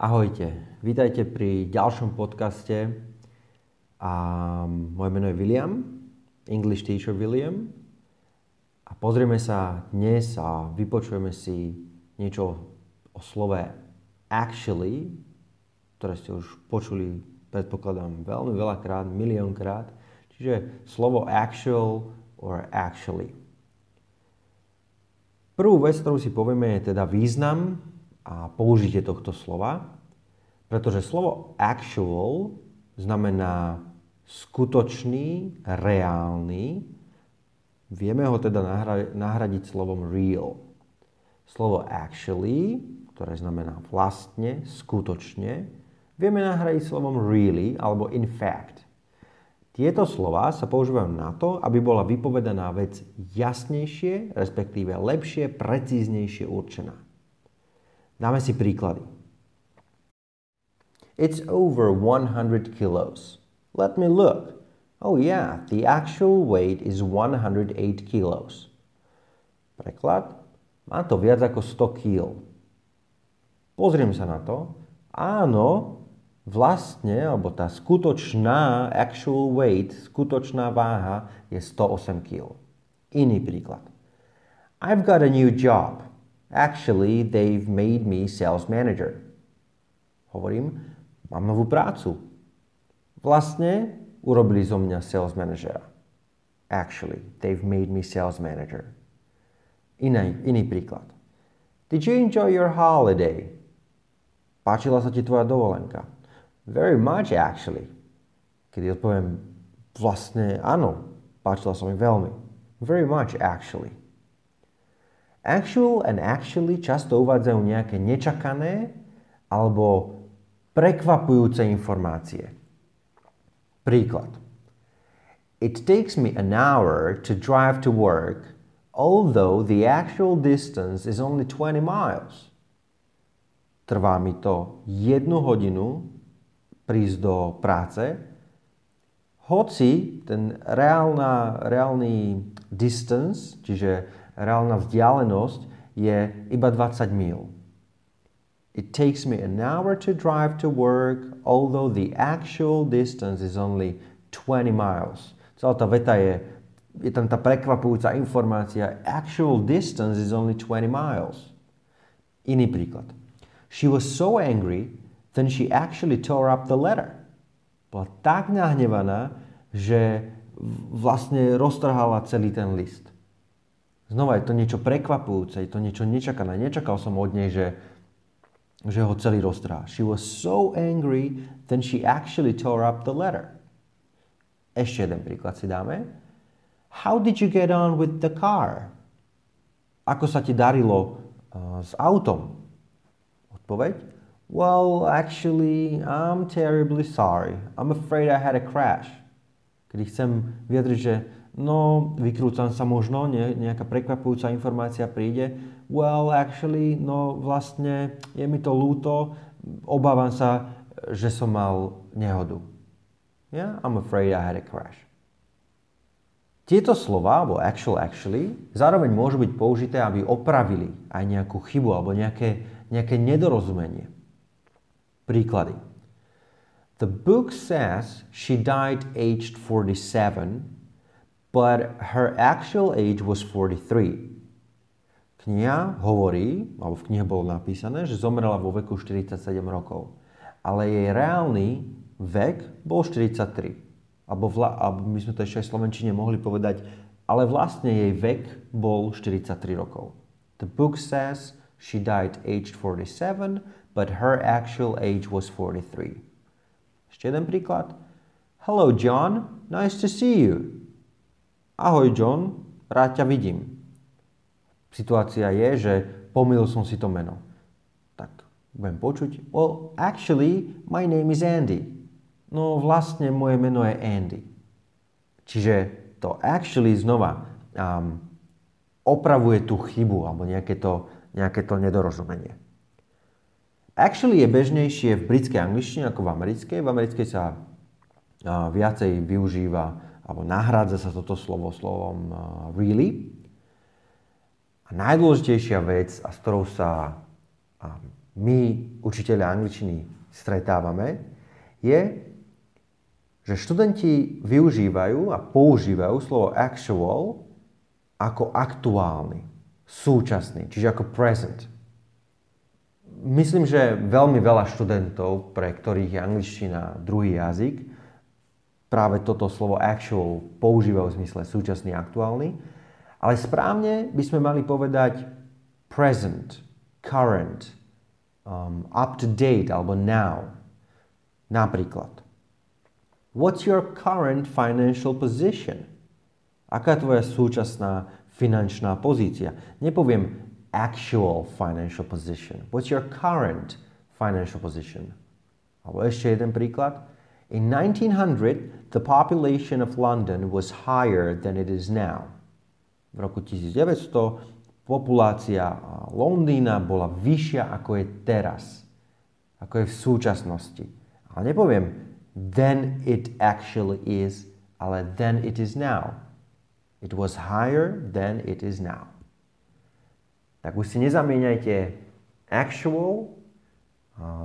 Ahojte, vítajte pri ďalšom podcaste. A moje meno je William, English teacher William. A pozrieme sa dnes a vypočujeme si niečo o slove actually, ktoré ste už počuli, predpokladám, veľmi veľakrát, miliónkrát. Čiže slovo actual or actually. Prvú vec, ktorú si povieme, je teda význam a použitie tohto slova, pretože slovo actual znamená skutočný, reálny. Vieme ho teda nahradiť slovom real. Slovo actually, ktoré znamená vlastne, skutočne, vieme nahradiť slovom really alebo in fact. Tieto slova sa používajú na to, aby bola vypovedaná vec jasnejšie, respektíve lepšie, precíznejšie určená. Dáme si príklady. It's over 100 kilos. Let me look. Oh yeah, the actual weight is 108 kilos. Preklad. Má to viac ako 100 kg. Pozriem sa na to. Áno, vlastne, alebo tá skutočná actual weight, skutočná váha je 108 kg. Iný príklad. I've got a new job. Actually, they've made me sales manager. Hovorím, mám novú prácu. Vlastne urobili zo mňa sales managera. Actually, they've made me sales manager. Iný, iný príklad. Did you enjoy your holiday? Páčila sa ti tvoja dovolenka? Very much actually. Kedy odpoviem vlastne áno, páčila sa mi veľmi. Very much actually. Actual and actually často uvádzajú nejaké nečakané alebo prekvapujúce informácie. Príklad. It takes me an hour to drive to work, although the actual distance is only 20 miles. Trvá mi to jednu hodinu prísť do práce, hoci ten reálna, reálny distance, čiže reálna vzdialenosť je iba 20 mil. It takes me an hour to drive to work, although the actual distance is only 20 miles. Celá tá veta je, je tam tá prekvapujúca informácia. Actual distance is only 20 miles. Iný príklad. She was so angry, then she actually tore up the letter. Bola tak nahnevaná, že vlastne roztrhala celý ten list. Znova je to niečo prekvapujúce, je to niečo nečakané. Nečakal som od nej, že, že ho celý roztrhá. She was so angry, then she actually tore up the letter. Ešte jeden príklad si dáme. How did you get on with the car? Ako sa ti darilo uh, s autom? Odpoveď? Well, actually, I'm terribly sorry. I'm afraid I had a crash. Kedy chcem vyjadriť, že no vykrúcam sa možno, ne, nejaká prekvapujúca informácia príde. Well, actually, no vlastne je mi to lúto, obávam sa, že som mal nehodu. Yeah, I'm afraid I had a crash. Tieto slova, alebo actual actually, zároveň môžu byť použité, aby opravili aj nejakú chybu alebo nejaké, nejaké nedorozumenie. Príklady. The book says she died aged 47 but her actual age was 43. Kniha hovorí, alebo v knihe bolo napísané, že zomrela vo veku 47 rokov. Ale jej reálny vek bol 43. Alebo, vla, alebo my sme to ešte aj v Slovenčine mohli povedať, ale vlastne jej vek bol 43 rokov. The book says she died aged 47, but her actual age was 43. Ešte jeden príklad. Hello John, nice to see you. Ahoj John, rád ťa vidím. Situácia je, že pomýlil som si to meno. Tak budem počuť. Well, actually, my name is Andy. No vlastne moje meno je Andy. Čiže to actually znova um, opravuje tú chybu alebo nejaké to, nejaké to nedorozumenie. Actually je bežnejšie v britskej angličtine ako v americkej. V americkej sa uh, viacej využíva alebo nahrádza sa toto slovo slovom uh, really. A najdôležitejšia vec, a s ktorou sa my, učiteľe angličtiny, stretávame, je, že študenti využívajú a používajú slovo actual ako aktuálny, súčasný, čiže ako present. Myslím, že veľmi veľa študentov, pre ktorých je angličtina druhý jazyk, práve toto slovo actual používajú v zmysle súčasný, aktuálny, ale správne by sme mali povedať present, current, um, up to date alebo now. Napríklad, what's your current financial position? Aká je tvoja súčasná finančná pozícia? Nepoviem actual financial position. What's your current financial position? Alebo ešte jeden príklad. In 1900, the population of London was higher than it is now. V roku 1900 populácia Londýna bola vyššia ako je teraz, ako je v súčasnosti. Ale nepoviem then it actually is, ale then it is now. It was higher than it is now. Tak už si nezamieňajte actual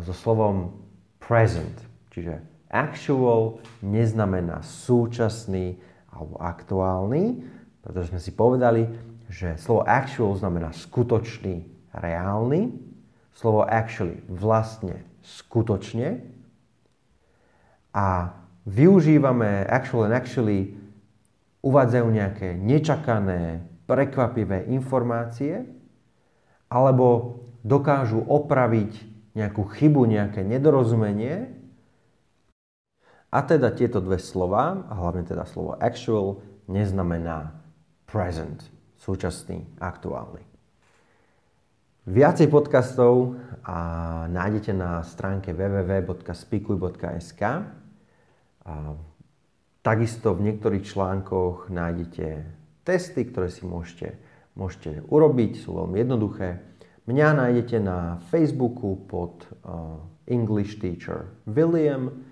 so slovom present. Čiže actual neznamená súčasný alebo aktuálny, pretože sme si povedali, že slovo actual znamená skutočný, reálny. Slovo actually vlastne skutočne. A využívame actual and actually uvádzajú nejaké nečakané, prekvapivé informácie, alebo dokážu opraviť nejakú chybu, nejaké nedorozumenie. A teda tieto dve slova, a hlavne teda slovo actual, neznamená present, súčasný, aktuálny. Viacej podcastov a nájdete na stránke www.spikuj.sk. Takisto v niektorých článkoch nájdete testy, ktoré si môžete, môžete urobiť, sú veľmi jednoduché. Mňa nájdete na Facebooku pod uh, English Teacher William,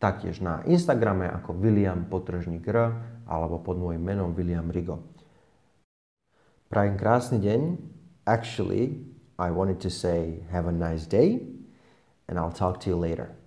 taktiež na Instagrame ako William Potržník R alebo pod môjim menom William Rigo. Prajem krásny deň. Actually, I wanted to say have a nice day and I'll talk to you later.